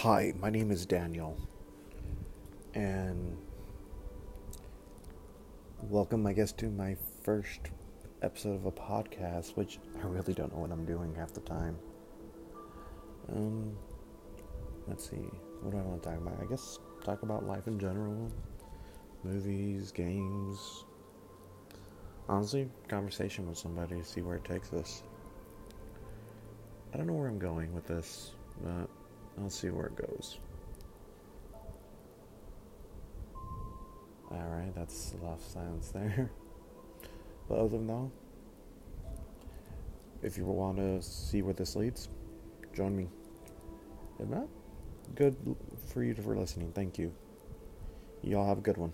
Hi, my name is Daniel. And welcome, I guess, to my first episode of a podcast, which I really don't know what I'm doing half the time. Um, let's see, what do I want to talk about? I guess talk about life in general, movies, games. Honestly, conversation with somebody, see where it takes us. I don't know where I'm going with this, but I'll see where it goes. Alright, that's a lot of silence there. but other than that, if you want to see where this leads, join me. If not, good for you for listening. Thank you. Y'all have a good one.